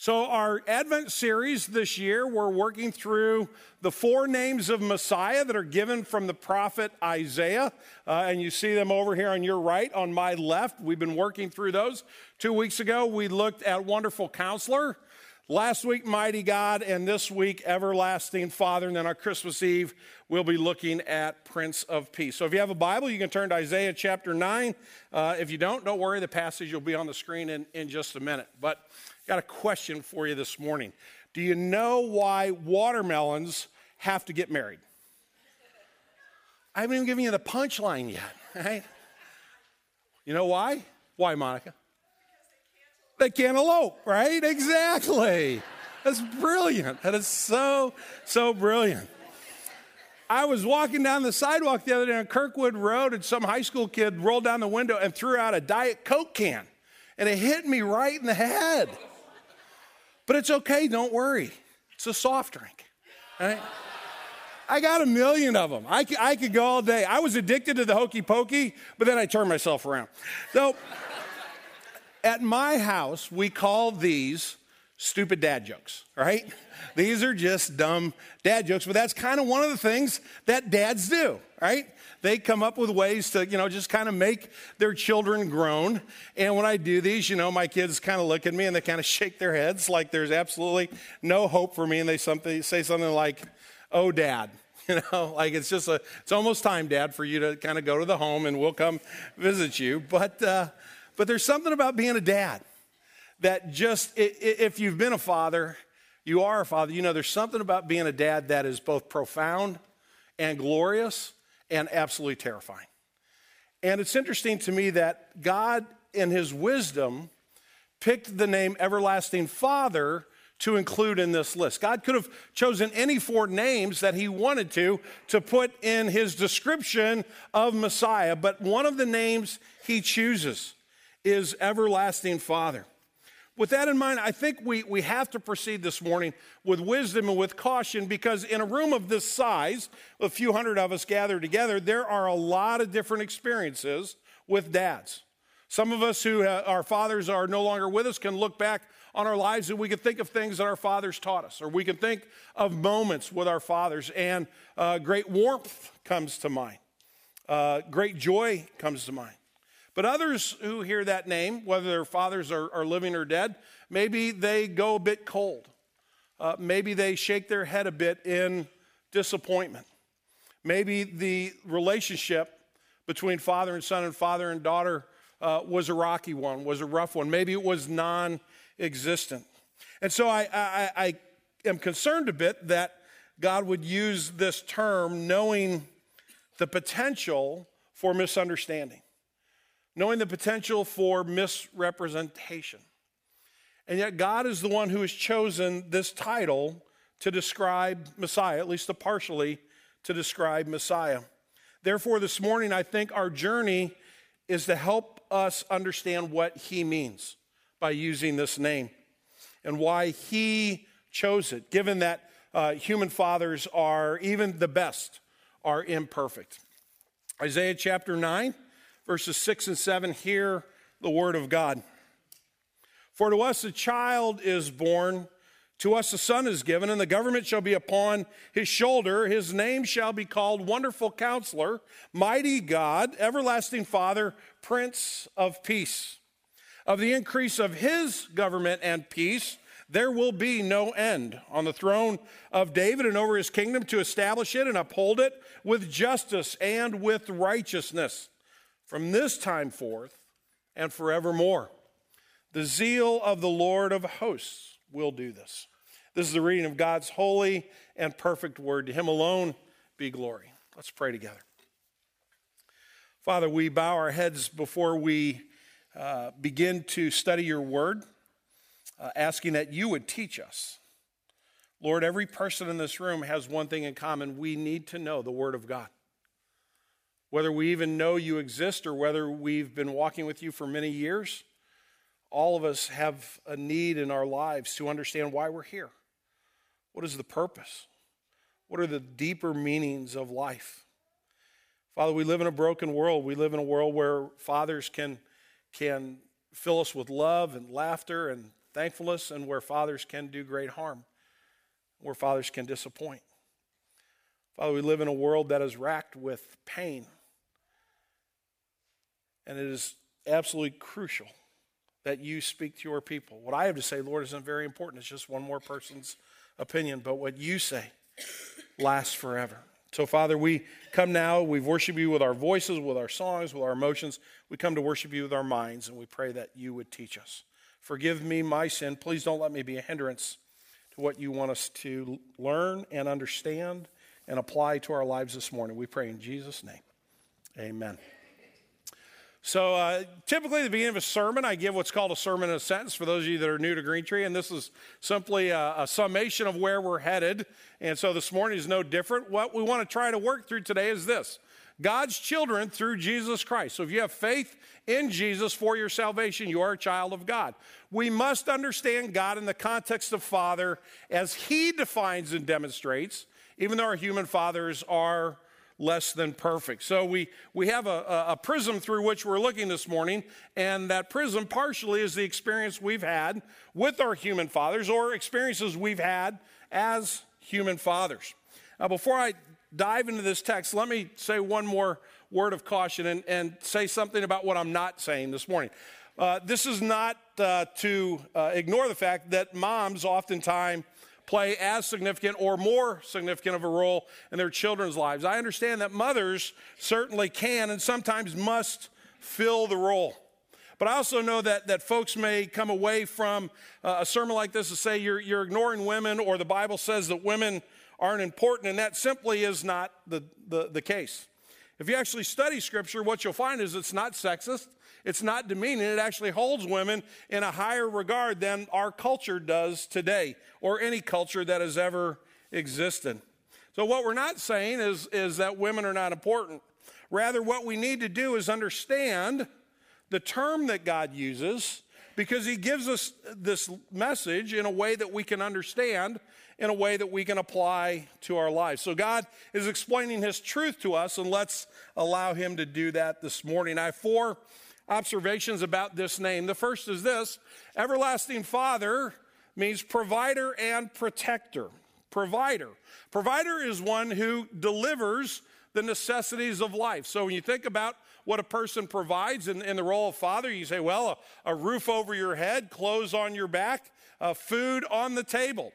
So, our Advent series this year, we're working through the four names of Messiah that are given from the prophet Isaiah. Uh, and you see them over here on your right, on my left. We've been working through those. Two weeks ago, we looked at Wonderful Counselor. Last week, Mighty God, and this week, Everlasting Father. And then on Christmas Eve, we'll be looking at Prince of Peace. So if you have a Bible, you can turn to Isaiah chapter 9. Uh, if you don't, don't worry, the passage will be on the screen in, in just a minute. But I Got a question for you this morning. Do you know why watermelons have to get married? I haven't even given you the punchline yet, right? You know why? Why, Monica? They can't elope, right? Exactly. That's brilliant. That is so, so brilliant. I was walking down the sidewalk the other day on Kirkwood Road, and some high school kid rolled down the window and threw out a Diet Coke can, and it hit me right in the head. But it's okay, don't worry. It's a soft drink. Right? I got a million of them. I could, I could go all day. I was addicted to the hokey pokey, but then I turned myself around. So at my house, we call these stupid dad jokes, right? These are just dumb dad jokes, but that's kind of one of the things that dads do, right? they come up with ways to, you know, just kind of make their children groan. And when I do these, you know, my kids kind of look at me and they kind of shake their heads like there's absolutely no hope for me. And they something, say something like, oh, dad. You know, like it's just a, it's almost time, Dad, for you to kind of go to the home and we'll come visit you. But, uh, but there's something about being a dad that just, if you've been a father, you are a father, you know, there's something about being a dad that is both profound and glorious and absolutely terrifying. And it's interesting to me that God, in his wisdom, picked the name Everlasting Father to include in this list. God could have chosen any four names that he wanted to to put in his description of Messiah, but one of the names he chooses is Everlasting Father. With that in mind, I think we, we have to proceed this morning with wisdom and with caution because in a room of this size, a few hundred of us gathered together, there are a lot of different experiences with dads. Some of us who uh, our fathers are no longer with us can look back on our lives and we can think of things that our fathers taught us, or we can think of moments with our fathers, and uh, great warmth comes to mind, uh, great joy comes to mind. But others who hear that name, whether their fathers are, are living or dead, maybe they go a bit cold. Uh, maybe they shake their head a bit in disappointment. Maybe the relationship between father and son and father and daughter uh, was a rocky one, was a rough one. Maybe it was non existent. And so I, I, I am concerned a bit that God would use this term knowing the potential for misunderstanding knowing the potential for misrepresentation. And yet, God is the one who has chosen this title to describe Messiah, at least partially to describe Messiah. Therefore, this morning, I think our journey is to help us understand what he means by using this name and why he chose it, given that uh, human fathers are, even the best, are imperfect. Isaiah chapter 9 verses 6 and 7, hear the word of God. For to us a child is born, to us a son is given, and the government shall be upon his shoulder. His name shall be called Wonderful Counselor, Mighty God, Everlasting Father, Prince of Peace. Of the increase of his government and peace, there will be no end on the throne of David and over his kingdom to establish it and uphold it with justice and with righteousness from this time forth and forevermore. The zeal of the Lord of hosts will do this. This is the reading of God's holy and perfect word. To him alone be glory. Let's pray together. Father, we bow our heads before we uh, begin to study your word, uh, asking that you would teach us. Lord, every person in this room has one thing in common. We need to know the word of God. Whether we even know you exist or whether we've been walking with you for many years, all of us have a need in our lives to understand why we're here. What is the purpose? What are the deeper meanings of life? Father, we live in a broken world. We live in a world where fathers can, can fill us with love and laughter and thankfulness and where fathers can do great harm, where fathers can disappoint. Father, we live in a world that is racked with pain. And it is absolutely crucial that you speak to your people. What I have to say, Lord, isn't very important. It's just one more person's opinion. But what you say lasts forever. So, Father, we come now. We've worshiped you with our voices, with our songs, with our emotions. We come to worship you with our minds, and we pray that you would teach us. Forgive me my sin. Please don't let me be a hindrance to what you want us to learn and understand and apply to our lives this morning. We pray in Jesus' name. Amen. So, uh, typically, at the beginning of a sermon, I give what's called a sermon in a sentence for those of you that are new to Green Tree, and this is simply a, a, summation of where we're headed. And so, this morning is no different. What we want to try to work through today is this God's children through Jesus Christ. So, if you have faith in Jesus for your salvation, you are a child of God. We must understand God in the context of Father as He defines and demonstrates, even though our human fathers are less than perfect. So we, we have a, a prism through which we're looking this morning, and that prism partially is the experience we've had with our human fathers or experiences we've had as human fathers. Now, before I dive into this text, let me say one more word of caution and, and say something about what I'm not saying this morning. Uh, this is not uh, to uh, ignore the fact that moms oftentimes play as significant or more significant of a role in their children's lives. I understand that mothers certainly can and sometimes must fill the role. But I also know that, that folks may come away from uh, a sermon like this and say you're, you're ignoring women or the Bible says that women aren't important, and that simply is not the, the, the case. If you actually study Scripture, what you'll find is it's not sexist, it's not demeaning. It actually holds women in a higher regard than our culture does today or any culture that has ever existed. So, what we're not saying is, is that women are not important. Rather, what we need to do is understand the term that God uses because He gives us this message in a way that we can understand, in a way that we can apply to our lives. So, God is explaining His truth to us, and let's allow Him to do that this morning. I have four observations about this name. The first is this Everlasting Father means provider and protector. Provider. Provider is one who delivers the necessities of life. So when you think about what a person provides in, in the role of father, you say, well, a, a, roof over your head, clothes on your back, uh, food on the table.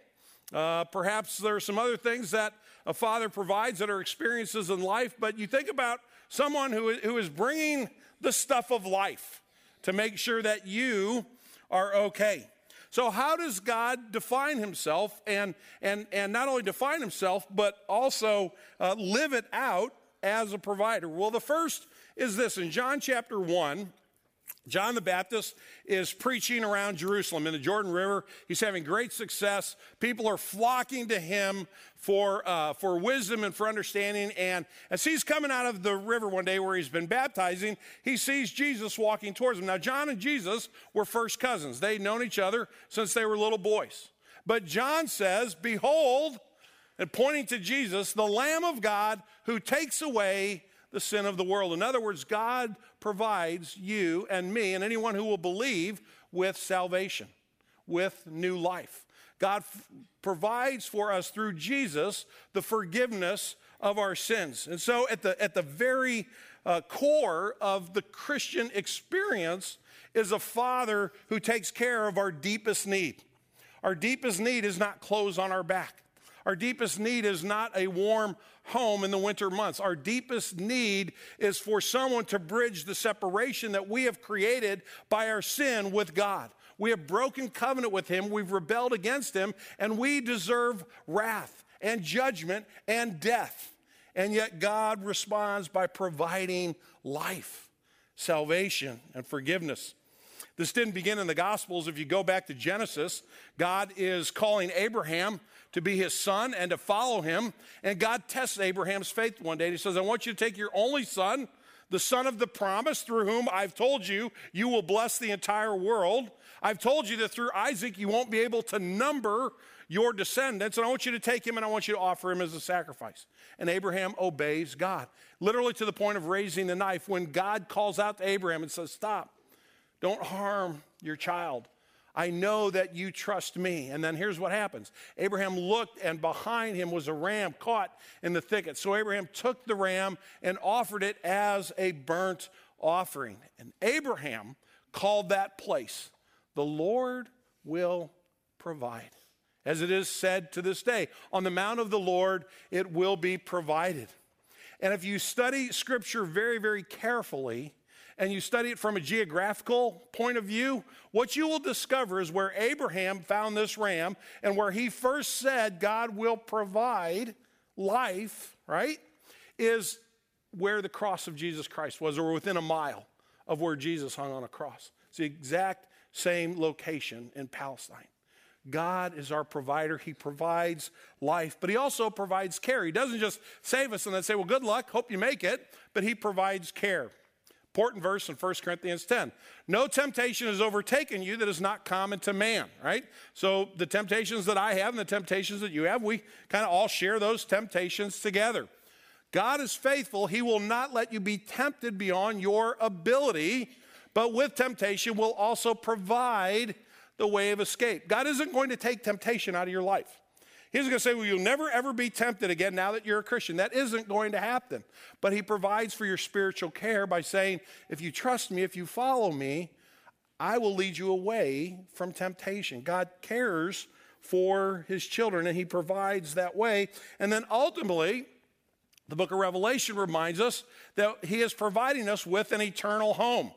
Uh, perhaps there are some other things that a father provides that are experiences in life, but you think about someone who, who is bringing the stuff of life to make sure that you are okay. So, how does God define himself and, and, and not only define himself, but also uh, live it out as a provider? Well, the first is this in John chapter 1, John the Baptist is preaching around Jerusalem in the Jordan River. He's having great success. People are flocking to him for, uh, for wisdom and for understanding. And as he's coming out of the river one day where he's been baptizing, he sees Jesus walking towards him. Now, John and Jesus were first cousins, they'd known each other since they were little boys. But John says, Behold, and pointing to Jesus, the Lamb of God who takes away the sin of the world. In other words, God provides you and me and anyone who will believe with salvation, with new life. God f- provides for us through Jesus the forgiveness of our sins. And so, at the, at the very uh, core of the Christian experience is a father who takes care of our deepest need. Our deepest need is not clothes on our back. Our deepest need is not a warm home in the winter months. Our deepest need is for someone to bridge the separation that we have created by our sin with God. We have broken covenant with Him, we've rebelled against Him, and we deserve wrath and judgment and death. And yet God responds by providing life, salvation, and forgiveness. This didn't begin in the Gospels. If you go back to Genesis, God is calling Abraham to be his son and to follow him. And God tests Abraham's faith one day. And He says, I want you to take your only son, the son of the promise, through whom I've told you you will bless the entire world. I've told you that through Isaac you won't be able to number your descendants, and I want you to take him and I want you to offer him as a sacrifice. And Abraham obeys God, literally to the point of raising the knife when God calls out to Abraham and says, Stop, don't harm your child. I know that you trust me. And then here's what happens Abraham looked, and behind him was a ram caught in the thicket. So Abraham took the ram and offered it as a burnt offering. And Abraham called that place, The Lord will provide. As it is said to this day, on the mount of the Lord it will be provided. And if you study scripture very, very carefully, and you study it from a geographical point of view, what you will discover is where Abraham found this ram and where he first said God will provide life, right? Is where the cross of Jesus Christ was, or within a mile of where Jesus hung on a cross. It's the exact same location in Palestine. God is our provider. He provides life, but He also provides care. He doesn't just save us and then say, Well, good luck, hope you make it, but He provides care. Important verse in 1 Corinthians 10. No temptation has overtaken you that is not common to man, right? So the temptations that I have and the temptations that you have, we kind of all share those temptations together. God is faithful. He will not let you be tempted beyond your ability, but with temptation will also provide the way of escape. God isn't going to take temptation out of your life. He's going to say, Well, you'll never ever be tempted again now that you're a Christian. That isn't going to happen. But He provides for your spiritual care by saying, If you trust me, if you follow me, I will lead you away from temptation. God cares for His children and He provides that way. And then ultimately, the book of Revelation reminds us that He is providing us with an eternal home.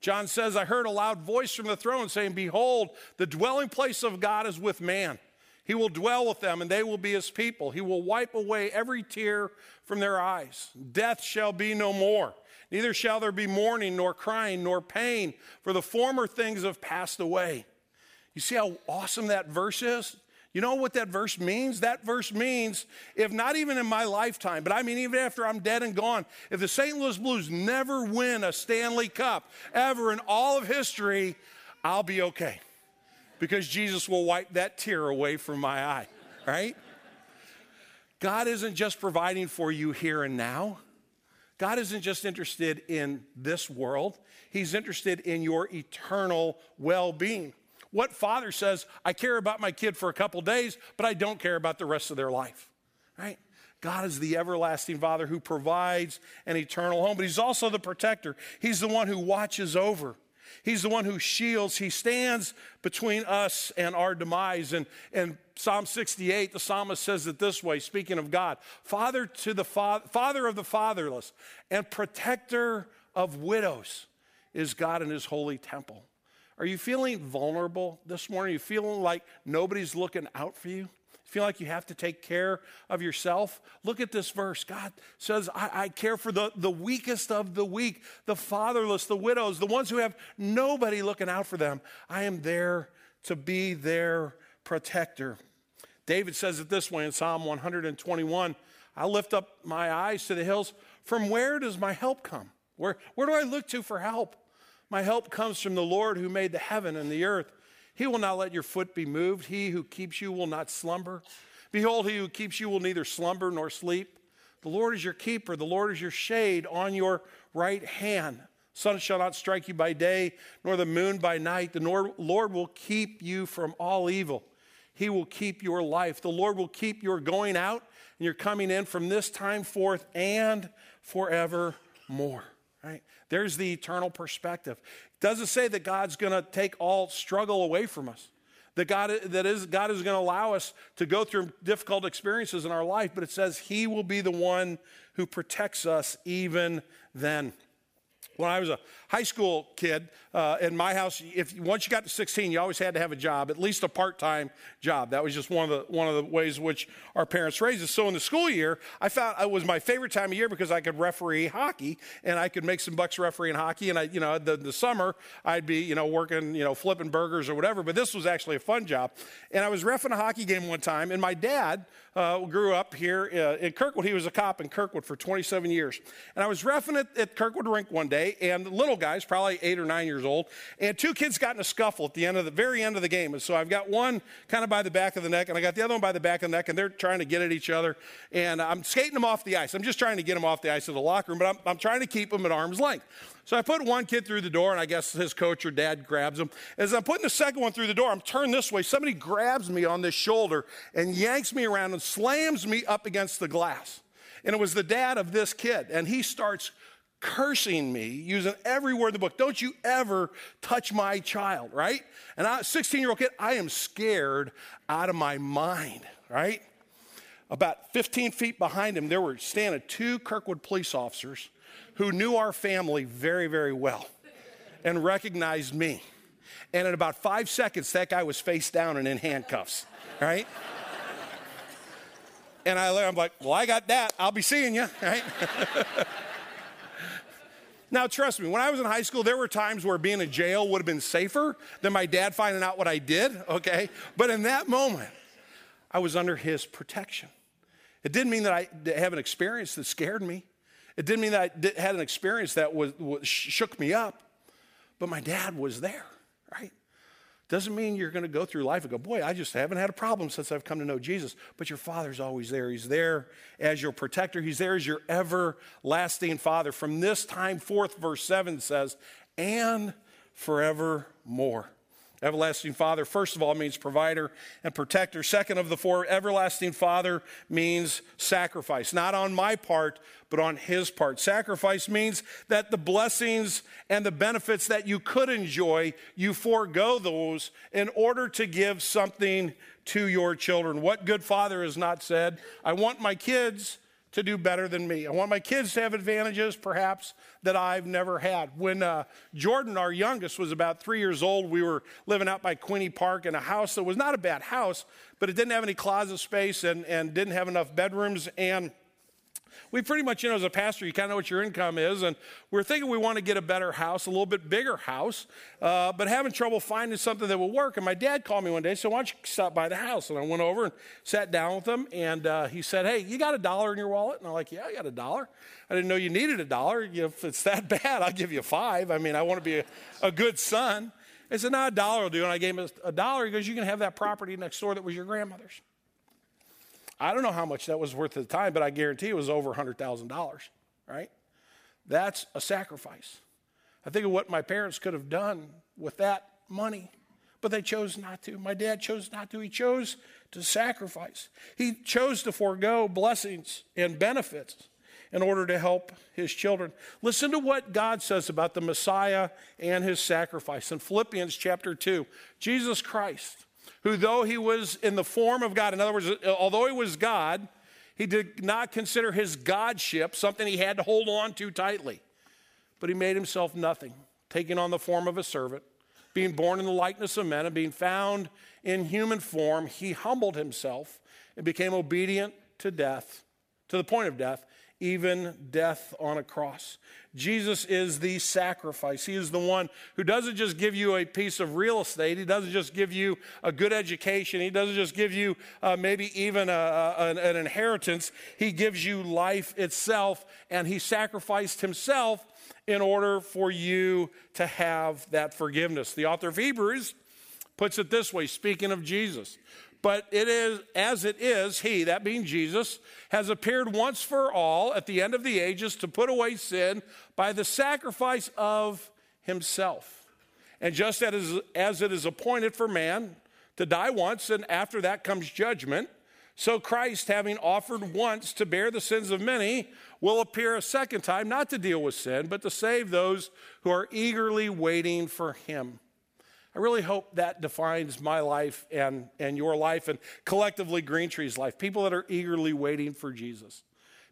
John says, I heard a loud voice from the throne saying, Behold, the dwelling place of God is with man. He will dwell with them, and they will be his people. He will wipe away every tear from their eyes. Death shall be no more. Neither shall there be mourning, nor crying, nor pain, for the former things have passed away. You see how awesome that verse is? You know what that verse means? That verse means, if not even in my lifetime, but I mean even after I'm dead and gone, if the St. Louis Blues never win a Stanley Cup ever in all of history, I'll be okay because Jesus will wipe that tear away from my eye, right? God isn't just providing for you here and now. God isn't just interested in this world, He's interested in your eternal well being. What father says, I care about my kid for a couple days, but I don't care about the rest of their life, right? God is the everlasting Father who provides an eternal home, but He's also the protector. He's the one who watches over. He's the one who shields. He stands between us and our demise. And in Psalm 68, the psalmist says it this way, speaking of God Father to the fa- Father of the fatherless and protector of widows is God in his holy temple. Are you feeling vulnerable this morning? Are you feeling like nobody's looking out for you? Feel like you have to take care of yourself? Look at this verse. God says, I, I, care for the, the weakest of the weak, the fatherless, the widows, the ones who have nobody looking out for them. I am there to be their protector. David says it this way in Psalm 121 I lift up my eyes to the hills. From where does my help come? Where, where do I look to for help? My help comes from the Lord who made the heaven and the earth. He will not let your foot be moved. He who keeps you will not slumber. Behold, he who keeps you will neither slumber nor sleep. The Lord is your keeper. The Lord is your shade on your right hand. Sun shall not strike you by day, nor the moon by night. The Lord will keep you from all evil. He will keep your life. The Lord will keep your going out and your coming in from this time forth and forevermore. Right? There's the eternal perspective. Doesn't say that God's going to take all struggle away from us. That God, that is, God is going to allow us to go through difficult experiences in our life, but it says He will be the one who protects us even then. When I was a high school kid uh, in my house, if once you got to 16, you always had to have a job, at least a part-time job. That was just one of the one of the ways which our parents raised us. So in the school year, I found it was my favorite time of year because I could referee hockey and I could make some bucks refereeing hockey. And I, you know, the, the summer I'd be, you know, working, you know, flipping burgers or whatever. But this was actually a fun job. And I was refing a hockey game one time, and my dad uh, grew up here uh, in Kirkwood. He was a cop in Kirkwood for 27 years. And I was refing at, at Kirkwood Rink one day and the little guy's probably eight or nine years old, and two kids got in a scuffle at the end of the very end of the game. And so I've got one kind of by the back of the neck, and I got the other one by the back of the neck, and they're trying to get at each other. And I'm skating them off the ice. I'm just trying to get them off the ice of the locker room, but I'm, I'm trying to keep them at arm's length. So I put one kid through the door, and I guess his coach or dad grabs him. As I'm putting the second one through the door, I'm turned this way. Somebody grabs me on this shoulder and yanks me around and slams me up against the glass. And it was the dad of this kid. And he starts cursing me using every word in the book. Don't you ever touch my child, right? And I, 16 year old kid, I am scared out of my mind, right? About 15 feet behind him, there were standing two Kirkwood police officers who knew our family very, very well and recognized me. And in about five seconds, that guy was face down and in handcuffs, right? And I, I'm like, well, I got that. I'll be seeing you, right? now, trust me, when I was in high school, there were times where being in jail would have been safer than my dad finding out what I did, okay? But in that moment, I was under his protection. It didn't mean that I have an experience that scared me. It didn't mean that I had an experience that was, was shook me up. But my dad was there? Doesn't mean you're going to go through life and go, boy, I just haven't had a problem since I've come to know Jesus. But your father's always there. He's there as your protector, he's there as your everlasting father. From this time forth, verse 7 says, and forevermore. Everlasting Father, first of all, means provider and protector. Second of the four, everlasting Father means sacrifice. Not on my part, but on his part. Sacrifice means that the blessings and the benefits that you could enjoy, you forego those in order to give something to your children. What good father has not said, I want my kids to do better than me. I want my kids to have advantages, perhaps, that I've never had. When uh, Jordan, our youngest, was about three years old, we were living out by Queeny Park in a house that was not a bad house, but it didn't have any closet space and, and didn't have enough bedrooms. And we pretty much, you know, as a pastor, you kind of know what your income is. And we're thinking we want to get a better house, a little bit bigger house, uh, but having trouble finding something that will work. And my dad called me one day, so why don't you stop by the house? And I went over and sat down with him. And uh, he said, Hey, you got a dollar in your wallet? And I'm like, Yeah, I got a dollar. I didn't know you needed a dollar. If it's that bad, I'll give you five. I mean, I want to be a, a good son. He said, No, a dollar will do. And I gave him a dollar. He goes, You can have that property next door that was your grandmother's. I don't know how much that was worth at the time, but I guarantee it was over $100,000, right? That's a sacrifice. I think of what my parents could have done with that money, but they chose not to. My dad chose not to. He chose to sacrifice. He chose to forego blessings and benefits in order to help his children. Listen to what God says about the Messiah and his sacrifice in Philippians chapter 2. Jesus Christ who, though he was in the form of God, in other words, uh, although he was God, he did not consider his godship something he had to hold on to tightly. But he made himself nothing, taking on the form of a servant, being born in the likeness of men, and being found in human form, he humbled himself and became obedient to death, to the point of death, even death on a cross. Jesus is the sacrifice. He is the one who doesn't just give you a piece of real estate. He doesn't just give you a good education. He doesn't just give you uh, maybe even a, a, an, an inheritance. He gives you life itself, and He sacrificed Himself in order for you to have that forgiveness. The author of Hebrews puts it this way, speaking of Jesus. But it is, as it is, he, that being Jesus, has appeared once for all at the end of the ages to put away sin by the sacrifice of himself. And just as, as it is appointed for man to die once, and after that comes judgment, so Christ, having offered once to bear the sins of many, will appear a second time, not to deal with sin, but to save those who are eagerly waiting for him. I really hope that defines my life and, and your life and collectively Green Tree's life. People that are eagerly waiting for Jesus.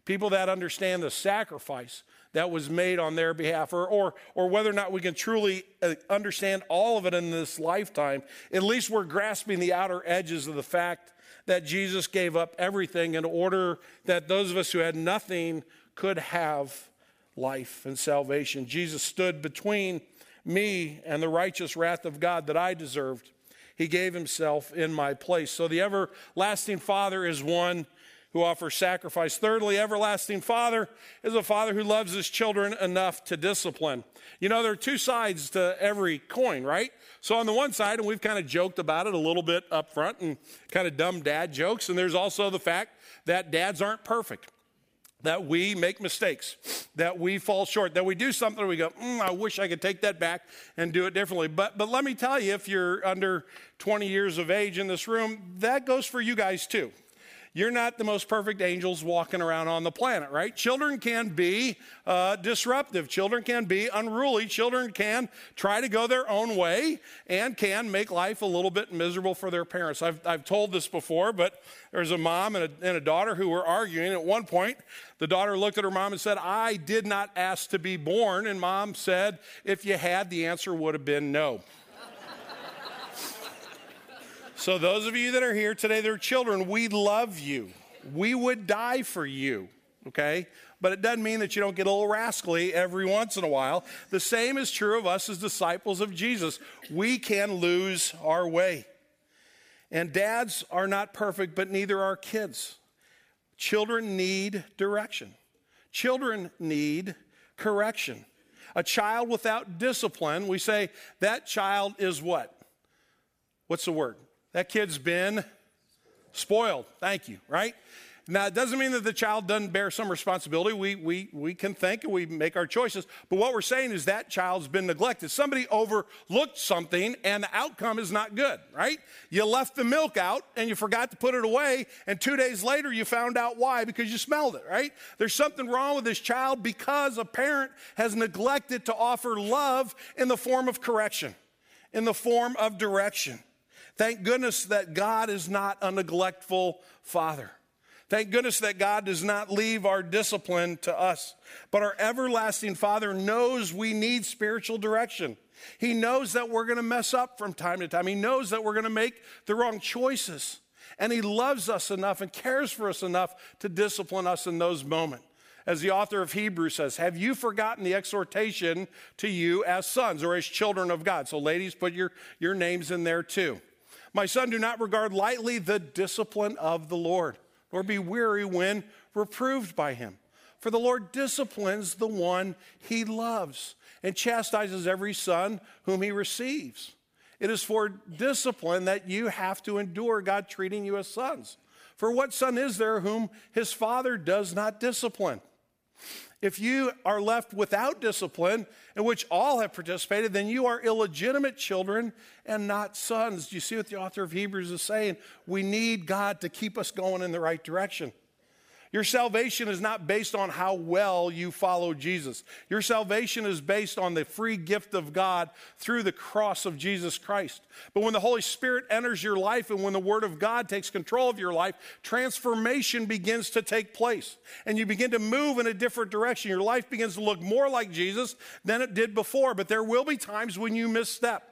People that understand the sacrifice that was made on their behalf, or, or, or whether or not we can truly uh, understand all of it in this lifetime, at least we're grasping the outer edges of the fact that Jesus gave up everything in order that those of us who had nothing could have life and salvation. Jesus stood between me and the righteous wrath of God that I deserved. He gave himself in my place. So the everlasting Father is one who offers sacrifice. Thirdly, everlasting Father is a father who loves his children enough to discipline. You know, there are two sides to every coin, right? So, on the one side, and we've kind of joked about it a little bit up front and kind of dumb dad jokes, and there's also the fact that dads aren't perfect that we make mistakes, that we fall short, that we do something we go, mm, I wish I could take that back and do it differently. But, but let me tell you, if you're under 20 years of age in this room, that goes for you guys too you're not the most perfect angels walking around on the planet, right? Children can be uh, disruptive. Children can be unruly. Children can try to go their own way and can make life a little bit miserable for their parents. I've, I've told this before, but there's a mom and a, and a daughter who were arguing. At one point, the daughter looked at her mom and said, I did not ask to be born. And mom said, If you had, the answer would have been no. So, those of you that are here today, they're children, we love you. We would die for you, okay? But it doesn't mean that you don't get a little rascally every once in a while. The same is true of us as disciples of Jesus. We can lose our way. And dads are not perfect, but neither are kids. Children need direction, children need correction. A child without discipline, we say that child is what? What's the word? That kid's been spoiled. Thank you, right? Now, it doesn't mean that the child doesn't bear some responsibility. We, we, we can think and we make our choices. But what we're saying is that child's been neglected. Somebody overlooked something and the outcome is not good, right? You left the milk out and you forgot to put it away. And two days later, you found out why because you smelled it, right? There's something wrong with this child because a parent has neglected to offer love in the form of correction, in the form of direction. Thank goodness that God is not a neglectful father. Thank goodness that God does not leave our discipline to us. But our everlasting Father knows we need spiritual direction. He knows that we're going to mess up from time to time. He knows that we're going to make the wrong choices. And He loves us enough and cares for us enough to discipline us in those moments. As the author of Hebrews says, Have you forgotten the exhortation to you as sons or as children of God? So, ladies, put your, your names in there too. My son, do not regard lightly the discipline of the Lord, nor be weary when reproved by him. For the Lord disciplines the one he loves and chastises every son whom he receives. It is for discipline that you have to endure God treating you as sons. For what son is there whom his father does not discipline? If you are left without discipline, in which all have participated, then you are illegitimate children and not sons. Do you see what the author of Hebrews is saying? We need God to keep us going in the right direction. Your salvation is not based on how well you follow Jesus. Your salvation is based on the free gift of God through the cross of Jesus Christ. But when the Holy Spirit enters your life and when the Word of God takes control of your life, transformation begins to take place. And you begin to move in a different direction. Your life begins to look more like Jesus than it did before. But there will be times when you misstep,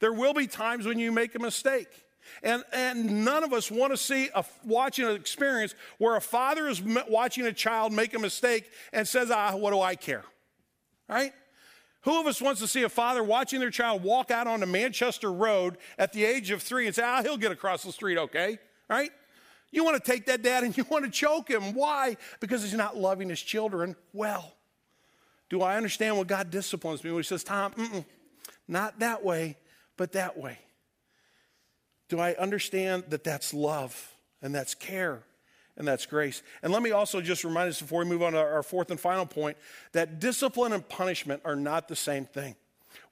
there will be times when you make a mistake. And, and none of us want to see a, watching an experience where a father is watching a child make a mistake and says, ah, what do I care? Right? Who of us wants to see a father watching their child walk out onto Manchester Road at the age of three and say, ah, he'll get across the street okay? Right? You want to take that dad and you want to choke him. Why? Because he's not loving his children well. Do I understand when God disciplines me when he says, Tom, not that way, but that way? Do I understand that that's love and that's care and that's grace? And let me also just remind us before we move on to our fourth and final point that discipline and punishment are not the same thing.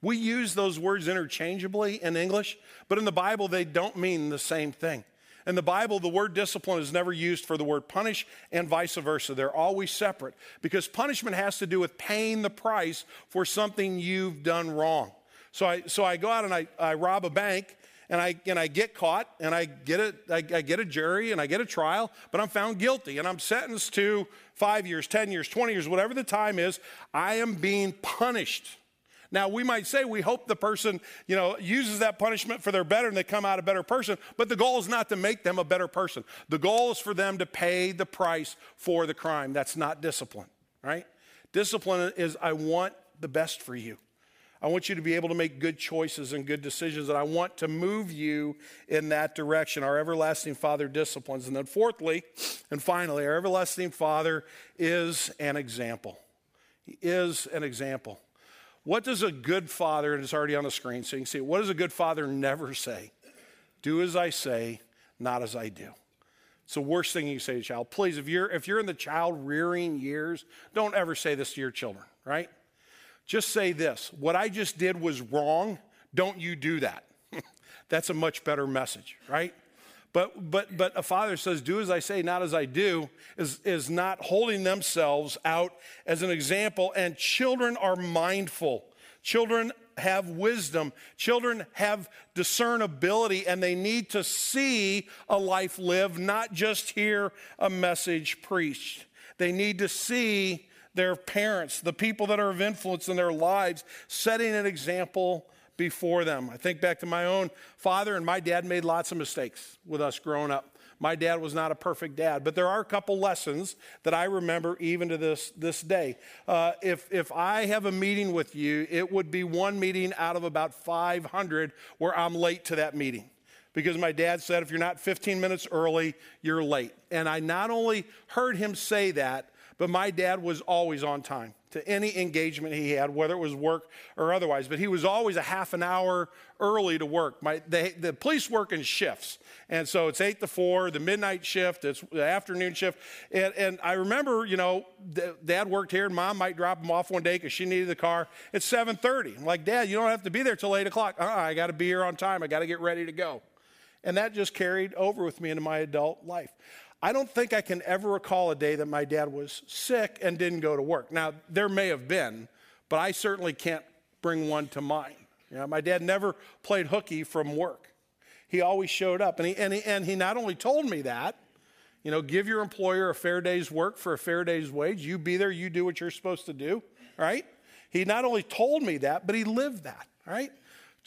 We use those words interchangeably in English, but in the Bible, they don't mean the same thing. In the Bible, the word discipline is never used for the word punish and vice versa. They're always separate because punishment has to do with paying the price for something you've done wrong. So I, so I go out and I, I rob a bank and I, and I get caught and I get, a, I, I get a jury and I get a trial, but I'm found guilty and I'm sentenced to five years, 10 years, 20 years, whatever the time is, I am being punished. Now, we might say we hope the person, you know, uses that punishment for their better and they come out a better person, but the goal is not to make them a better person. The goal is for them to pay the price for the crime. That's not discipline, right? Discipline is I want the best for you. I want you to be able to make good choices and good decisions, and I want to move you in that direction. Our everlasting Father disciplines. And then, fourthly and finally, our everlasting Father is an example. He is an example. What does a good father, and it's already on the screen so you can see what does a good father never say? Do as I say, not as I do. It's the worst thing you say to a child. Please, if you're, if you're in the child rearing years, don't ever say this to your children, right? Just say this what I just did was wrong. Don't you do that. That's a much better message, right? But, but, but a father says, Do as I say, not as I do, is, is not holding themselves out as an example. And children are mindful. Children have wisdom. Children have discernibility, and they need to see a life lived, not just hear a message preached. They need to see their parents, the people that are of influence in their lives, setting an example before them. I think back to my own father, and my dad made lots of mistakes with us growing up. My dad was not a perfect dad, but there are a couple lessons that I remember even to this, this day. Uh, if, if I have a meeting with you, it would be one meeting out of about 500 where I'm late to that meeting because my dad said if you're not 15 minutes early, you're late. And I not only heard him say that, but my dad was always on time to any engagement he had, whether it was work or otherwise. But he was always a half an hour early to work. My, the, the police work in shifts. And so it's eight to four, the midnight shift, it's the afternoon shift. And, and I remember, you know, dad worked here and mom might drop him off one day because she needed the car. It's 7.30. I'm like, dad, you don't have to be there till eight o'clock. Uh-uh, I got to be here on time. I got to get ready to go. And that just carried over with me into my adult life. I don't think I can ever recall a day that my dad was sick and didn't go to work. Now, there may have been, but I certainly can't bring one to mind. You know, my dad never played hooky from work. He always showed up. And he, and, he, and he not only told me that, you know, give your employer a fair day's work for a fair day's wage. You be there, you do what you're supposed to do, right? He not only told me that, but he lived that, right?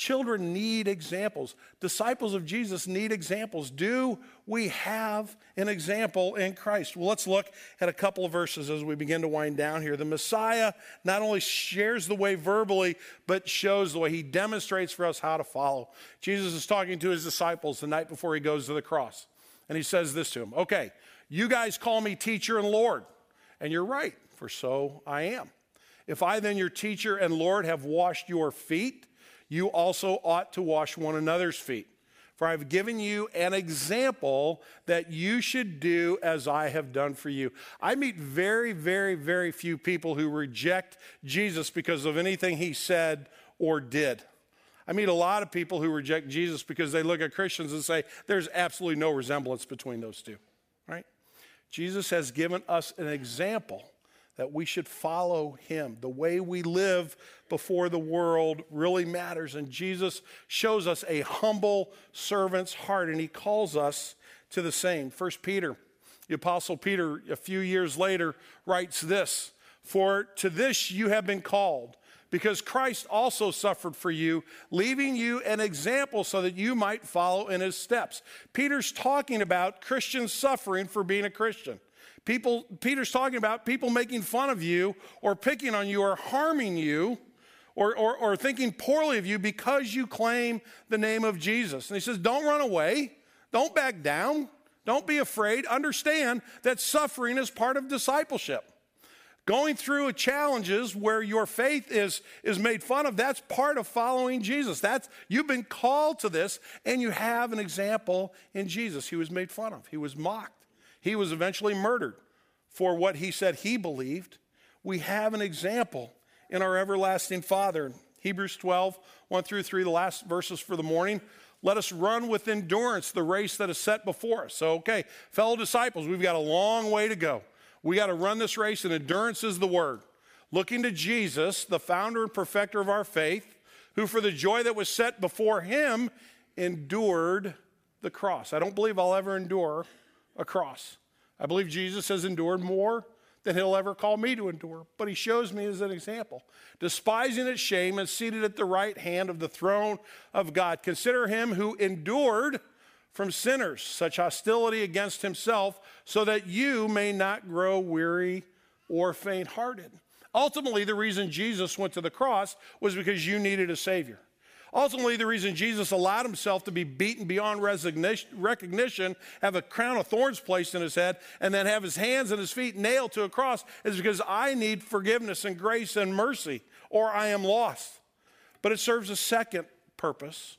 Children need examples. Disciples of Jesus need examples. Do we have an example in Christ? Well, let's look at a couple of verses as we begin to wind down here. The Messiah not only shares the way verbally, but shows the way. He demonstrates for us how to follow. Jesus is talking to his disciples the night before he goes to the cross. And he says this to them Okay, you guys call me teacher and Lord. And you're right, for so I am. If I, then, your teacher and Lord, have washed your feet, you also ought to wash one another's feet. For I've given you an example that you should do as I have done for you. I meet very, very, very few people who reject Jesus because of anything he said or did. I meet a lot of people who reject Jesus because they look at Christians and say there's absolutely no resemblance between those two, right? Jesus has given us an example that we should follow him. The way we live before the world really matters. And Jesus shows us a humble servant's heart, and he calls us to the same. First Peter, the Apostle Peter, a few years later, writes this For to this you have been called. Because Christ also suffered for you, leaving you an example so that you might follow in his steps. Peter's talking about Christians suffering for being a Christian. People, Peter's talking about people making fun of you or picking on you or harming you or, or, or thinking poorly of you because you claim the name of Jesus. And he says, Don't run away, don't back down, don't be afraid. Understand that suffering is part of discipleship. Going through challenges where your faith is, is made fun of, that's part of following Jesus. That's, you've been called to this, and you have an example in Jesus. He was made fun of, he was mocked. He was eventually murdered for what he said he believed. We have an example in our everlasting Father. Hebrews 12, 1 through 3, the last verses for the morning. Let us run with endurance the race that is set before us. So, okay, fellow disciples, we've got a long way to go. We got to run this race, and endurance is the word. Looking to Jesus, the founder and perfecter of our faith, who for the joy that was set before him endured the cross. I don't believe I'll ever endure a cross. I believe Jesus has endured more than he'll ever call me to endure, but he shows me as an example. Despising its shame and seated at the right hand of the throne of God. Consider him who endured from sinners such hostility against himself, so that you may not grow weary or faint hearted. Ultimately, the reason Jesus went to the cross was because you needed a Savior. Ultimately, the reason Jesus allowed himself to be beaten beyond recognition, have a crown of thorns placed in his head, and then have his hands and his feet nailed to a cross is because I need forgiveness and grace and mercy, or I am lost. But it serves a second purpose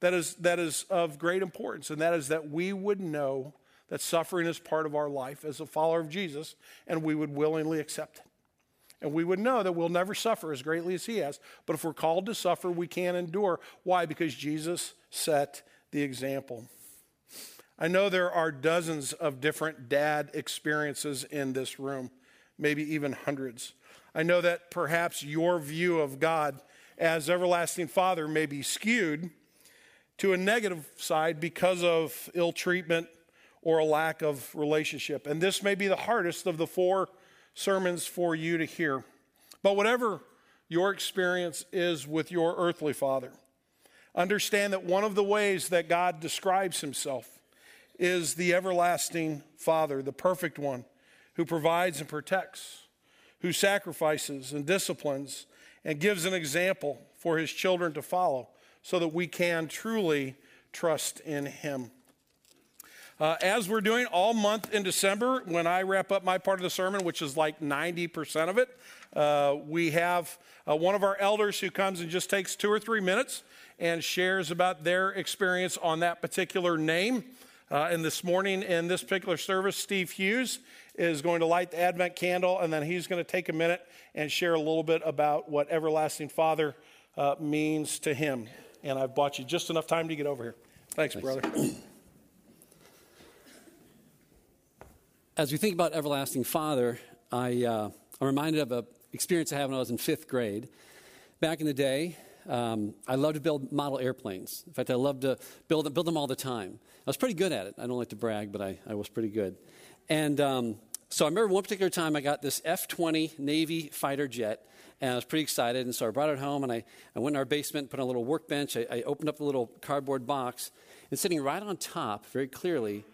that is, that is of great importance, and that is that we would know that suffering is part of our life as a follower of Jesus, and we would willingly accept it. And we would know that we'll never suffer as greatly as he has. But if we're called to suffer, we can endure. Why? Because Jesus set the example. I know there are dozens of different dad experiences in this room, maybe even hundreds. I know that perhaps your view of God as everlasting father may be skewed to a negative side because of ill treatment or a lack of relationship. And this may be the hardest of the four sermons for you to hear. But whatever your experience is with your earthly father, understand that one of the ways that God describes himself is the everlasting Father, the perfect one who provides and protects, who sacrifices and disciplines and gives an example for his children to follow so that we can truly trust in him. Uh, as we're doing all month in December, when I wrap up my part of the sermon, which is like 90% of it, uh, we have uh, one of our elders who comes and just takes two or three minutes and shares about their experience on that particular name. Uh, and this morning in this particular service, Steve Hughes is going to light the Advent candle, and then he's going to take a minute and share a little bit about what Everlasting Father uh, means to him. And I've bought you just enough time to get over here. Thanks, Thanks. brother. as we think about Everlasting Father, I, uh, I'm reminded of an experience I had when I was in fifth grade. Back in the day, um, I loved to build model airplanes. In fact, I loved to build them, build them all the time. I was pretty good at it. I don't like to brag, but I, I was pretty good. And um, so I remember one particular time I got this F 20 Navy fighter jet, and I was pretty excited. And so I brought it home, and I, I went in our basement, put on a little workbench. I, I opened up the little cardboard box, and sitting right on top, very clearly,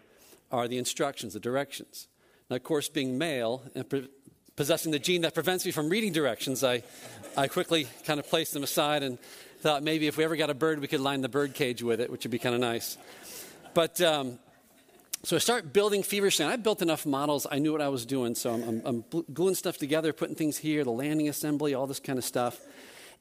are the instructions, the directions. Now, of course, being male and pre- possessing the gene that prevents me from reading directions, I, I quickly kind of placed them aside and thought maybe if we ever got a bird, we could line the bird cage with it, which would be kind of nice. But um, so I start building feverishly. I built enough models, I knew what I was doing. So I'm, I'm, I'm gluing stuff together, putting things here, the landing assembly, all this kind of stuff.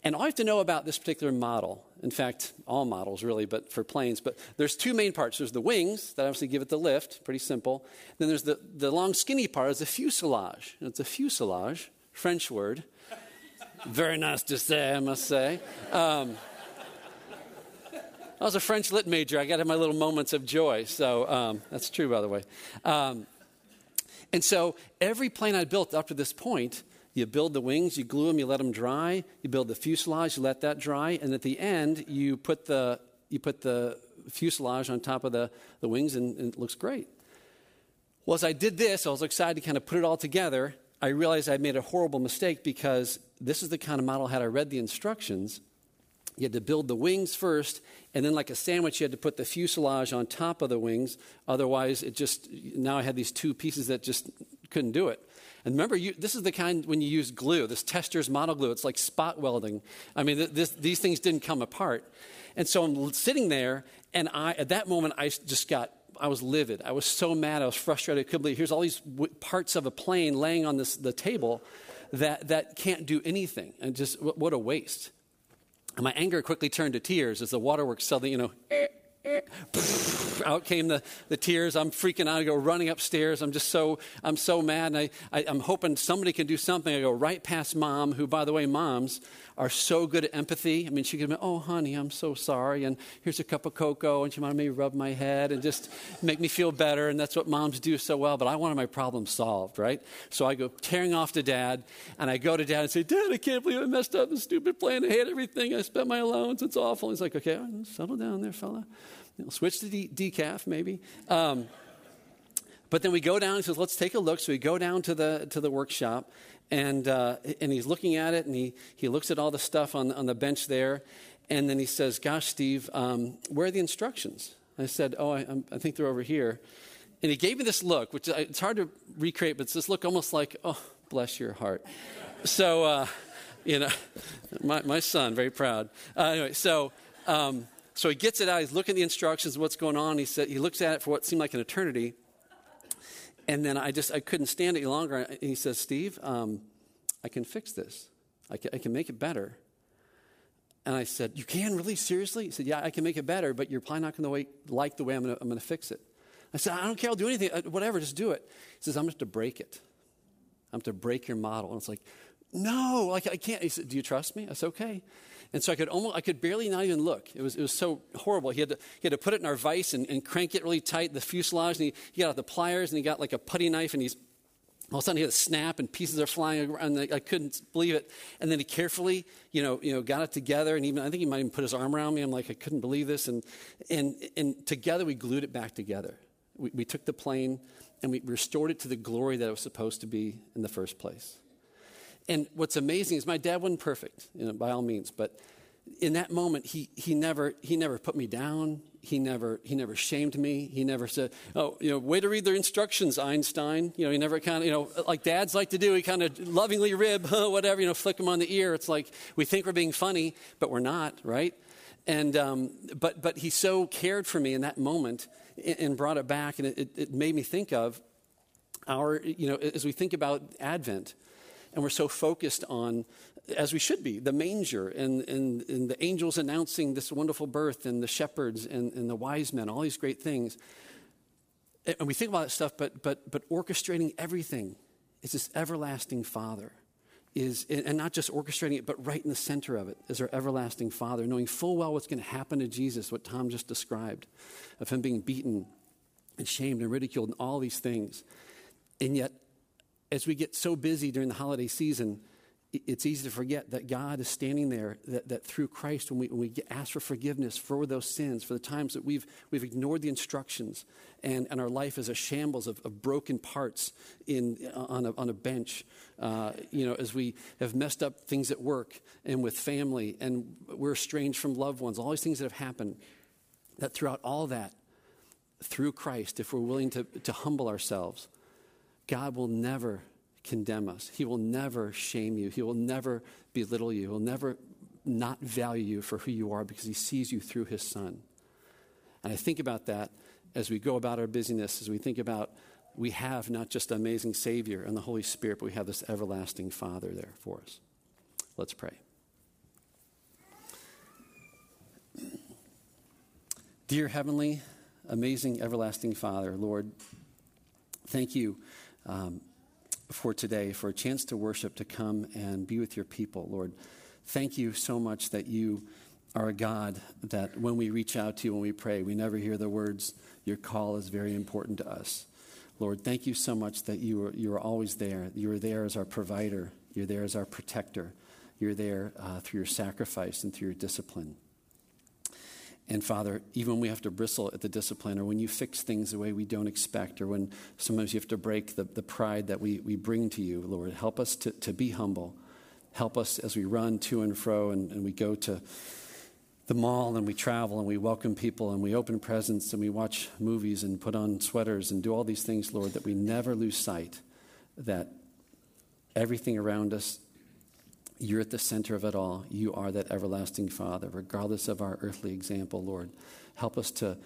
And all have to know about this particular model, in fact, all models really, but for planes, but there's two main parts. There's the wings that obviously give it the lift, pretty simple. Then there's the, the long skinny part is the fuselage. And it's a fuselage, French word. Very nice to say, I must say. Um, I was a French lit major. I got have my little moments of joy. So um, that's true, by the way. Um, and so every plane I built up to this point you build the wings, you glue them, you let them dry. You build the fuselage, you let that dry. And at the end, you put the, you put the fuselage on top of the, the wings, and, and it looks great. Well, as I did this, I was excited to kind of put it all together. I realized I'd made a horrible mistake because this is the kind of model, had I read the instructions, you had to build the wings first, and then, like a sandwich, you had to put the fuselage on top of the wings. Otherwise, it just, now I had these two pieces that just couldn't do it. And remember, you, this is the kind when you use glue, this Testor's model glue. It's like spot welding. I mean, this, these things didn't come apart. And so I'm sitting there, and I, at that moment, I just got, I was livid. I was so mad. I was frustrated. I couldn't believe. Here's all these w- parts of a plane laying on this, the table that, that can't do anything. And just, what a waste. And my anger quickly turned to tears as the waterworks suddenly, you know, out came the, the tears. I'm freaking out. I go running upstairs. I'm just so, I'm so mad. And I, I, I'm hoping somebody can do something. I go right past mom, who, by the way, moms are so good at empathy. I mean, she could be, oh, honey, I'm so sorry. And here's a cup of cocoa. And she wanted me to rub my head and just make me feel better. And that's what moms do so well. But I wanted my problem solved, right? So I go tearing off to dad. And I go to dad and say, Dad, I can't believe I messed up the stupid plan. I hate everything. I spent my allowance. It's awful. He's like, okay, settle down there, fella. You know, switch to de- decaf, maybe. Um, but then we go down. He says, "Let's take a look." So we go down to the to the workshop, and uh, and he's looking at it, and he he looks at all the stuff on on the bench there, and then he says, "Gosh, Steve, um, where are the instructions?" I said, "Oh, I, I, think they're over here." And he gave me this look, which it's hard to recreate, but it's this look almost like, "Oh, bless your heart." so, uh, you know, my, my son, very proud. Uh, anyway, so, um, so he gets it out. He's looking at the instructions, what's going on. He said he looks at it for what seemed like an eternity, and then I just I couldn't stand it any longer. And he says, "Steve, um, I can fix this. I can, I can make it better." And I said, "You can really seriously?" He said, "Yeah, I can make it better, but you're probably not going to like the way I'm going to fix it." I said, "I don't care. I'll do anything. Uh, whatever. Just do it." He says, "I'm just to break it. I'm to break your model." And it's like, "No, like I can't." He said, "Do you trust me?" I said, "Okay." And so I could almost, I could barely not even look. It was, it was so horrible. He had, to, he had to put it in our vise and, and crank it really tight, the fuselage, and he, he got out the pliers and he got like a putty knife and he's all of a sudden he had a snap and pieces are flying around. And I couldn't believe it. And then he carefully, you know, you know, got it together. And even I think he might even put his arm around me. I'm like, I couldn't believe this. And and and together we glued it back together. We, we took the plane and we restored it to the glory that it was supposed to be in the first place. And what's amazing is my dad wasn't perfect, you know, by all means, but in that moment, he, he, never, he never put me down. He never, he never shamed me. He never said, oh, you know, way to read their instructions, Einstein. You know, he never kind of, you know, like dads like to do, he kind of lovingly rib, whatever, you know, flick him on the ear. It's like we think we're being funny, but we're not, right? And, um, but, but he so cared for me in that moment and, and brought it back. And it, it made me think of our, you know, as we think about Advent, and we're so focused on as we should be, the manger and, and, and, the angels announcing this wonderful birth and the shepherds and, and, the wise men, all these great things. And we think about that stuff, but, but, but orchestrating everything is this everlasting Father. Is, and not just orchestrating it, but right in the center of it is our everlasting Father, knowing full well what's going to happen to Jesus, what Tom just described, of him being beaten and shamed and ridiculed and all these things. And yet, as we get so busy during the holiday season, it's easy to forget that God is standing there, that, that through Christ, when we, when we ask for forgiveness for those sins, for the times that we've, we've ignored the instructions, and, and our life is a shambles of, of broken parts in, on, a, on a bench, uh, you know, as we have messed up things at work and with family, and we're estranged from loved ones, all these things that have happened, that throughout all that, through Christ, if we're willing to, to humble ourselves, God will never condemn us. He will never shame you. He will never belittle you. He'll never not value you for who you are because he sees you through his son. And I think about that as we go about our busyness, as we think about we have not just an amazing Savior and the Holy Spirit, but we have this everlasting Father there for us. Let's pray. Dear Heavenly, amazing, everlasting Father, Lord, thank you. Um, for today, for a chance to worship, to come and be with your people, Lord. Thank you so much that you are a God that when we reach out to you, when we pray, we never hear the words, Your call is very important to us. Lord, thank you so much that you are, you are always there. You are there as our provider, you're there as our protector, you're there uh, through your sacrifice and through your discipline. And Father, even when we have to bristle at the discipline, or when you fix things the way we don't expect, or when sometimes you have to break the, the pride that we, we bring to you, Lord, help us to, to be humble. Help us as we run to and fro and, and we go to the mall and we travel and we welcome people and we open presents and we watch movies and put on sweaters and do all these things, Lord, that we never lose sight that everything around us you're at the center of it all. You are that everlasting Father, regardless of our earthly example, Lord. Help us to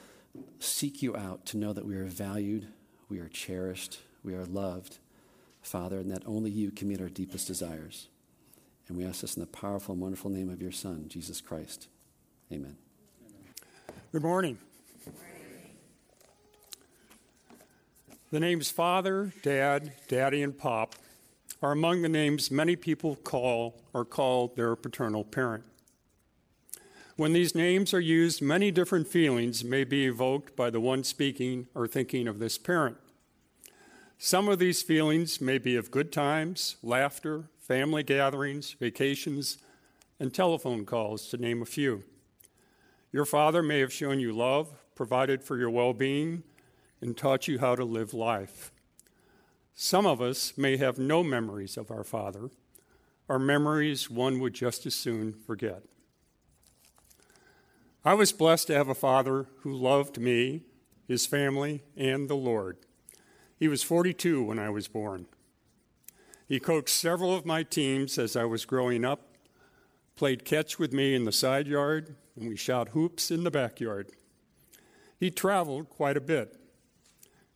seek you out, to know that we are valued, we are cherished, we are loved, Father, and that only you can meet our deepest desires. And we ask this in the powerful and wonderful name of your Son, Jesus Christ. Amen. Good morning. The names Father, Dad, Daddy, and Pop are among the names many people call or call their paternal parent. When these names are used, many different feelings may be evoked by the one speaking or thinking of this parent. Some of these feelings may be of good times, laughter, family gatherings, vacations, and telephone calls, to name a few. Your father may have shown you love, provided for your well being, and taught you how to live life. Some of us may have no memories of our Father, or memories one would just as soon forget. I was blessed to have a father who loved me, his family, and the Lord. He was 42 when I was born. He coached several of my teams as I was growing up, played catch with me in the side yard, and we shot hoops in the backyard. He traveled quite a bit.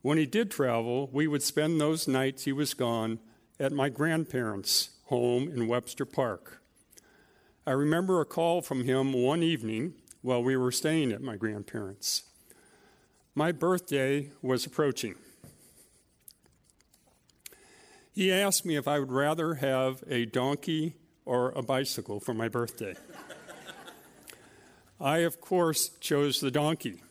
When he did travel, we would spend those nights he was gone at my grandparents' home in Webster Park. I remember a call from him one evening while we were staying at my grandparents'. My birthday was approaching. He asked me if I would rather have a donkey or a bicycle for my birthday. I, of course, chose the donkey.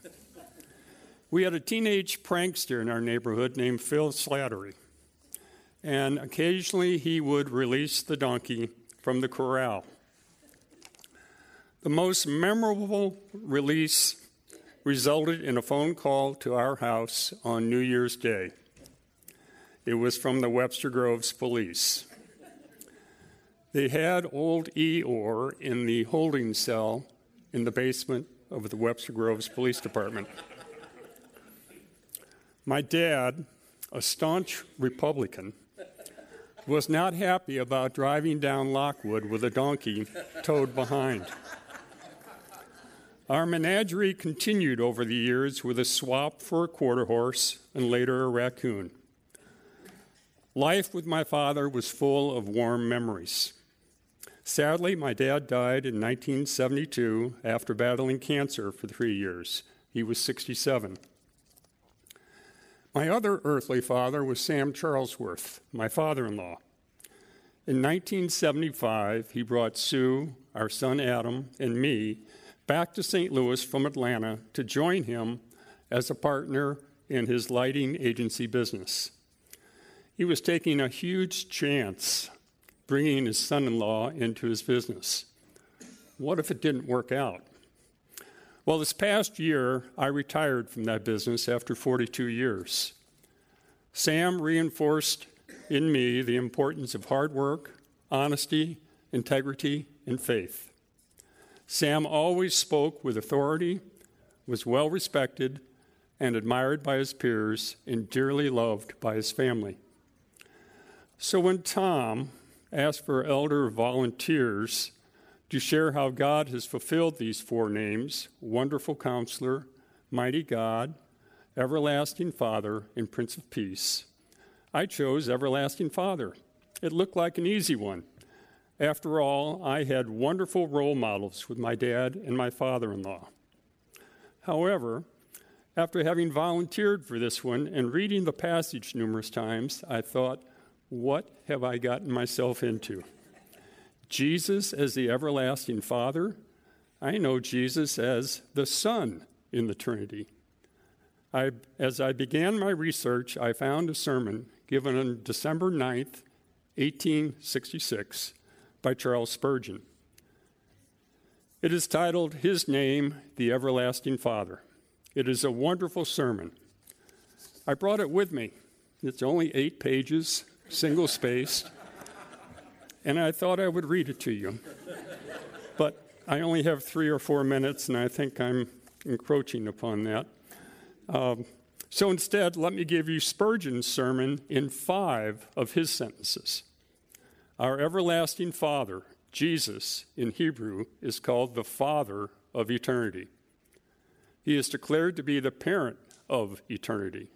We had a teenage prankster in our neighborhood named Phil Slattery, and occasionally he would release the donkey from the corral. The most memorable release resulted in a phone call to our house on New Year's Day. It was from the Webster Groves police. They had old Eeyore in the holding cell in the basement of the Webster Groves Police Department. My dad, a staunch Republican, was not happy about driving down Lockwood with a donkey towed behind. Our menagerie continued over the years with a swap for a quarter horse and later a raccoon. Life with my father was full of warm memories. Sadly, my dad died in 1972 after battling cancer for three years. He was 67. My other earthly father was Sam Charlesworth, my father in law. In 1975, he brought Sue, our son Adam, and me back to St. Louis from Atlanta to join him as a partner in his lighting agency business. He was taking a huge chance bringing his son in law into his business. What if it didn't work out? Well, this past year, I retired from that business after 42 years. Sam reinforced in me the importance of hard work, honesty, integrity, and faith. Sam always spoke with authority, was well respected, and admired by his peers, and dearly loved by his family. So when Tom asked for elder volunteers to share how God has fulfilled these four names Wonderful Counselor, Mighty God, Everlasting Father, and Prince of Peace, I chose Everlasting Father. It looked like an easy one. After all, I had wonderful role models with my dad and my father in law. However, after having volunteered for this one and reading the passage numerous times, I thought, what have I gotten myself into? Jesus as the everlasting Father? I know Jesus as the Son in the Trinity. I, as I began my research, I found a sermon given on December 9th, 1866, by Charles Spurgeon. It is titled His Name, the Everlasting Father. It is a wonderful sermon. I brought it with me. It's only eight pages, single spaced, and I thought I would read it to you. But I only have three or four minutes, and I think I'm encroaching upon that. Um, so instead, let me give you Spurgeon's sermon in five of his sentences. Our everlasting Father, Jesus, in Hebrew, is called the Father of eternity. He is declared to be the parent of eternity.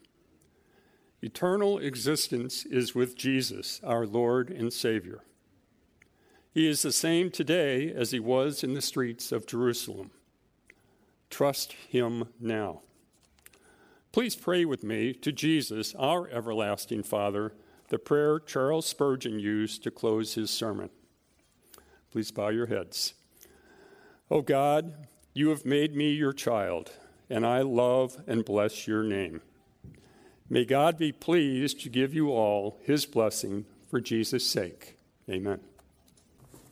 Eternal existence is with Jesus, our Lord and Savior. He is the same today as he was in the streets of Jerusalem. Trust him now. Please pray with me to Jesus, our everlasting Father, the prayer Charles Spurgeon used to close his sermon. Please bow your heads. Oh God, you have made me your child, and I love and bless your name. May God be pleased to give you all his blessing for Jesus' sake. Amen.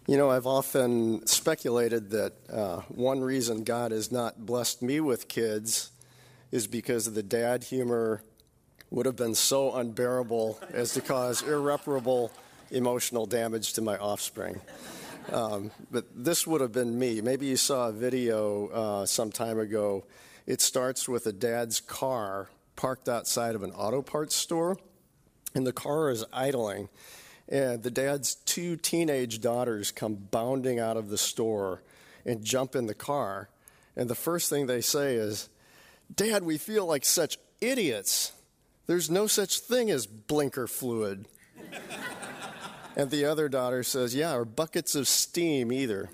You know, I've often speculated that uh, one reason God has not blessed me with kids is because the dad humor would have been so unbearable as to cause irreparable emotional damage to my offspring. Um, but this would have been me. Maybe you saw a video uh, some time ago. It starts with a dad's car parked outside of an auto parts store, and the car is idling. And the dad's two teenage daughters come bounding out of the store and jump in the car. And the first thing they say is, Dad, we feel like such idiots. There's no such thing as blinker fluid. and the other daughter says, Yeah, or buckets of steam either.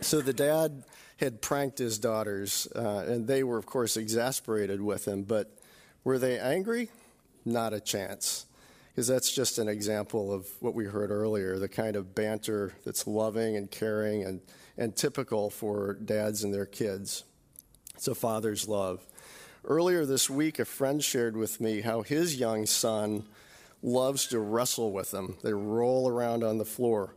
So the dad had pranked his daughters, uh, and they were, of course, exasperated with him. But were they angry? Not a chance. Because that's just an example of what we heard earlier the kind of banter that's loving and caring and, and typical for dads and their kids. It's a father's love. Earlier this week, a friend shared with me how his young son loves to wrestle with them. They roll around on the floor.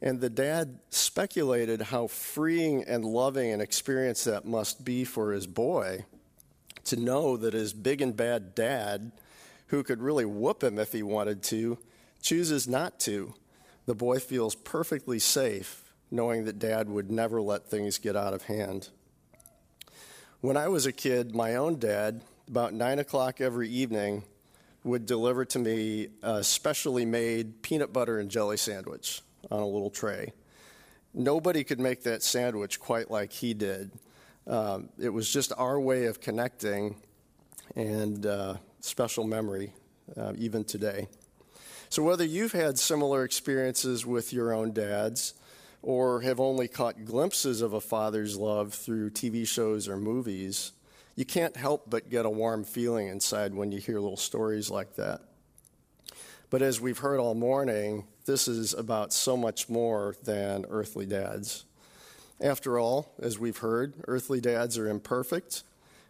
And the dad speculated how freeing and loving an experience that must be for his boy to know that his big and bad dad, who could really whoop him if he wanted to, chooses not to. The boy feels perfectly safe knowing that dad would never let things get out of hand. When I was a kid, my own dad, about 9 o'clock every evening, would deliver to me a specially made peanut butter and jelly sandwich on a little tray. Nobody could make that sandwich quite like he did. Um, it was just our way of connecting and uh, special memory, uh, even today. So, whether you've had similar experiences with your own dads, or have only caught glimpses of a father's love through TV shows or movies, you can't help but get a warm feeling inside when you hear little stories like that. But as we've heard all morning, this is about so much more than earthly dads. After all, as we've heard, earthly dads are imperfect,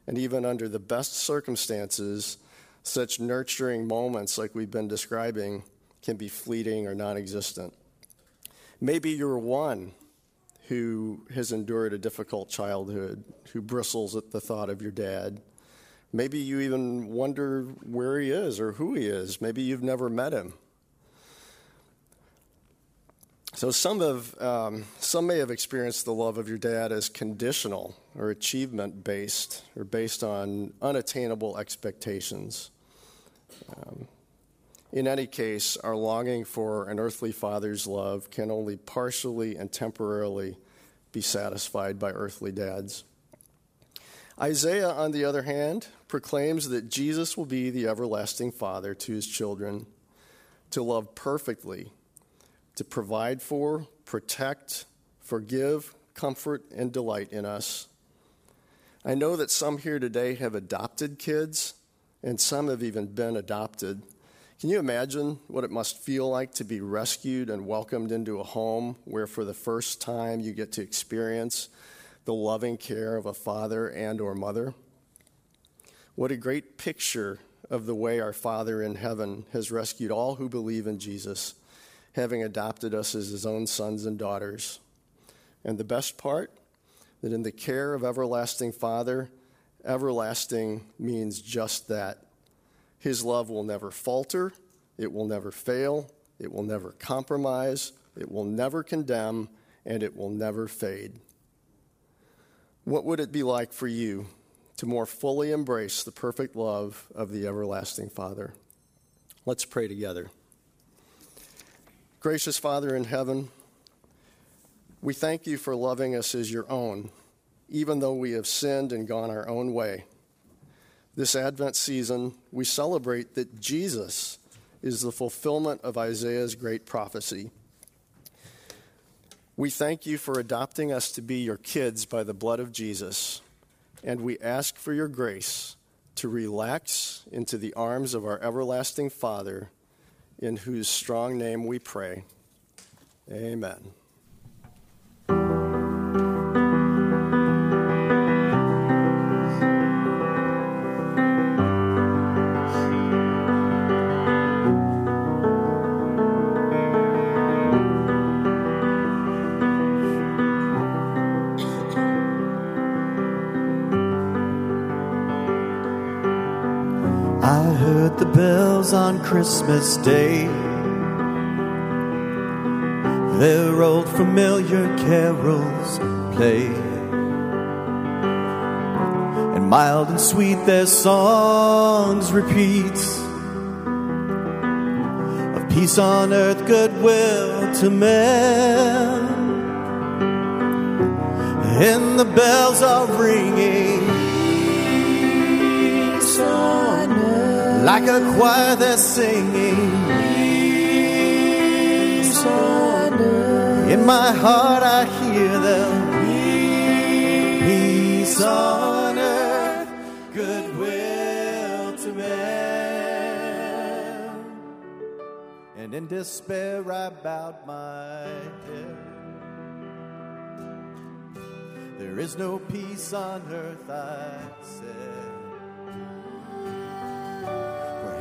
and even under the best circumstances, such nurturing moments like we've been describing can be fleeting or non existent. Maybe you're one who has endured a difficult childhood, who bristles at the thought of your dad. Maybe you even wonder where he is or who he is. Maybe you've never met him. So some have, um, some may have experienced the love of your dad as conditional or achievement based or based on unattainable expectations. Um, in any case, our longing for an earthly father's love can only partially and temporarily be satisfied by earthly dads. Isaiah, on the other hand, proclaims that Jesus will be the everlasting Father to his children, to love perfectly, to provide for, protect, forgive, comfort, and delight in us. I know that some here today have adopted kids, and some have even been adopted. Can you imagine what it must feel like to be rescued and welcomed into a home where for the first time you get to experience the loving care of a father and or mother? What a great picture of the way our Father in heaven has rescued all who believe in Jesus, having adopted us as his own sons and daughters. And the best part, that in the care of everlasting Father, everlasting means just that his love will never falter, it will never fail, it will never compromise, it will never condemn, and it will never fade. What would it be like for you to more fully embrace the perfect love of the everlasting Father? Let's pray together. Gracious Father in heaven, we thank you for loving us as your own, even though we have sinned and gone our own way. This Advent season, we celebrate that Jesus is the fulfillment of Isaiah's great prophecy. We thank you for adopting us to be your kids by the blood of Jesus, and we ask for your grace to relax into the arms of our everlasting Father, in whose strong name we pray. Amen. Christmas Day. Their old familiar carols play. And mild and sweet their songs repeat of Peace on earth, goodwill to men. And the bells are ringing. Like a choir they're singing. In my heart I hear them. Peace on earth, goodwill to men. And in despair I bowed my head. There is no peace on earth, I said.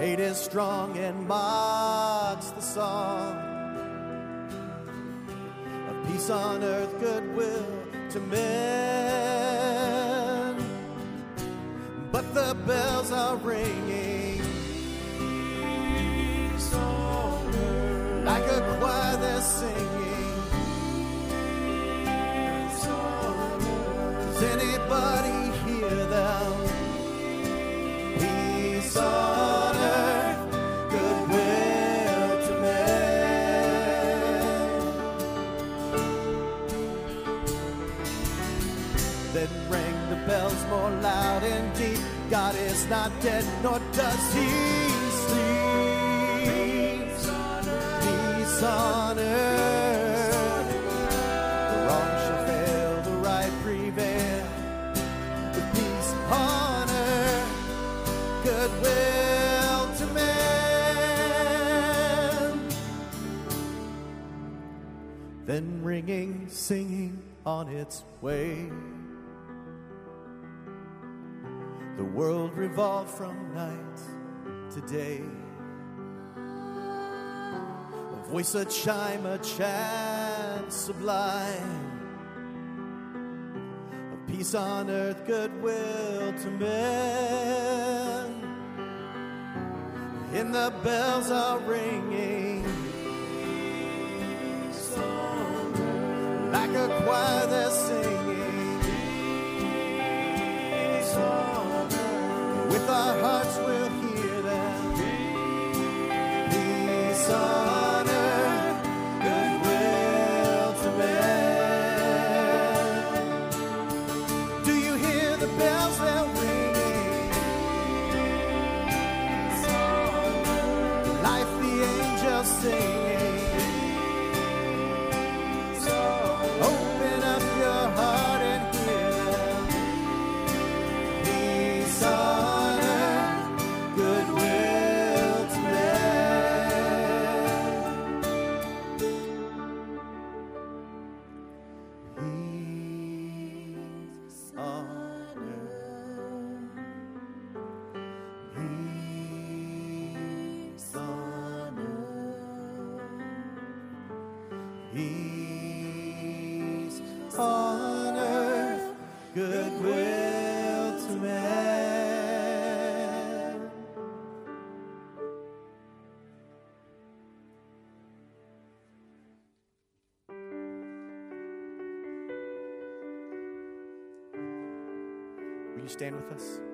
Hate is strong and mocks the song of peace on earth, goodwill to men. But the bells are ringing. Dead, nor does he sleep. Peace on earth. The wrong shall fail, the right prevail. With peace on earth, goodwill to men. Then ringing, singing on its way. The world revolved from night to day. A voice, a chime, a chant sublime. Of peace on earth, goodwill to men. And the bells are ringing. Like a choir they're singing. With our hearts we'll stand with us?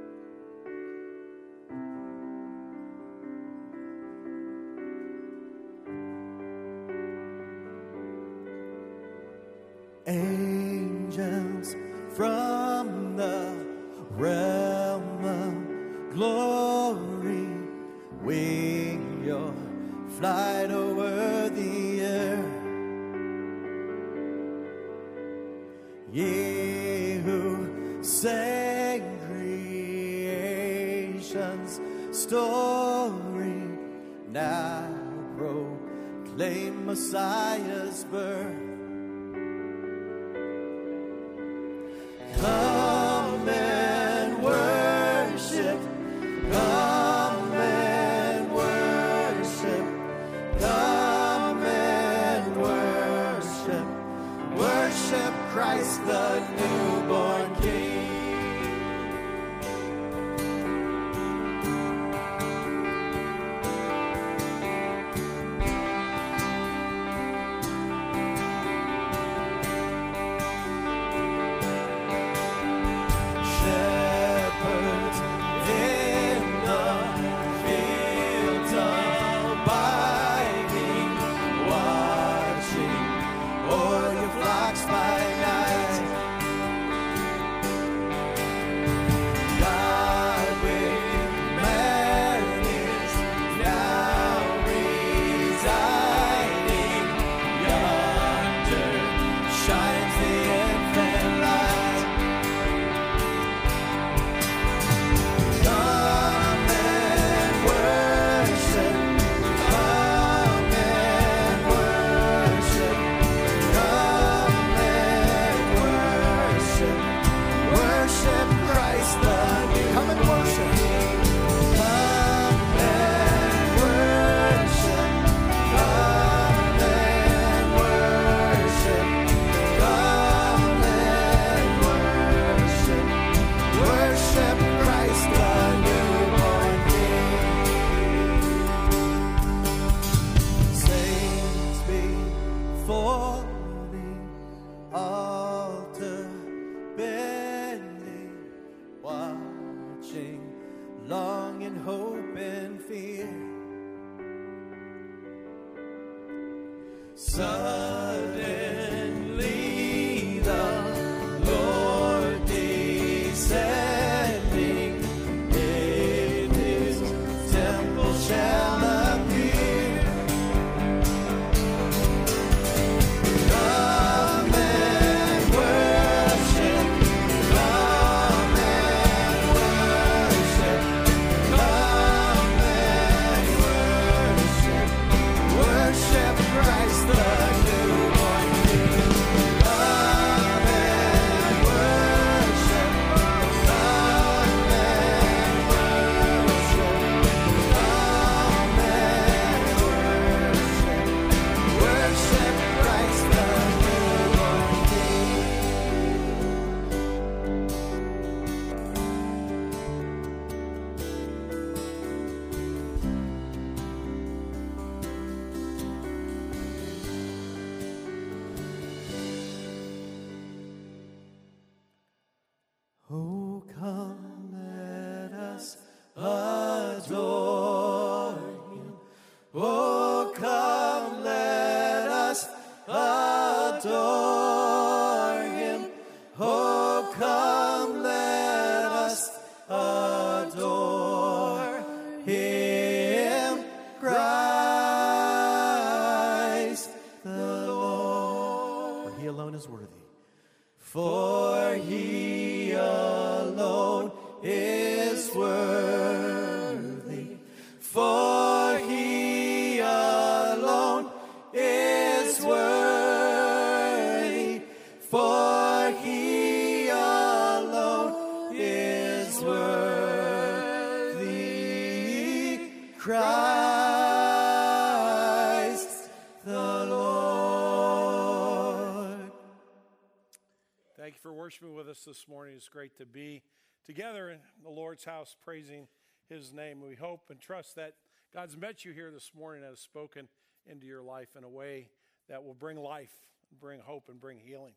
This morning. It's great to be together in the Lord's house praising his name. We hope and trust that God's met you here this morning and has spoken into your life in a way that will bring life, bring hope, and bring healing.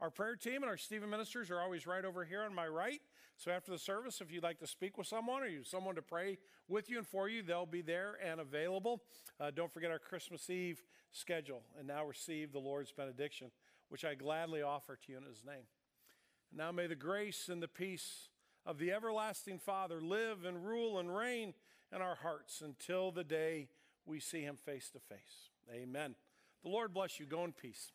Our prayer team and our Stephen ministers are always right over here on my right. So after the service, if you'd like to speak with someone or you someone to pray with you and for you, they'll be there and available. Uh, don't forget our Christmas Eve schedule and now receive the Lord's benediction, which I gladly offer to you in his name. Now may the grace and the peace of the everlasting Father live and rule and reign in our hearts until the day we see him face to face. Amen. The Lord bless you. Go in peace.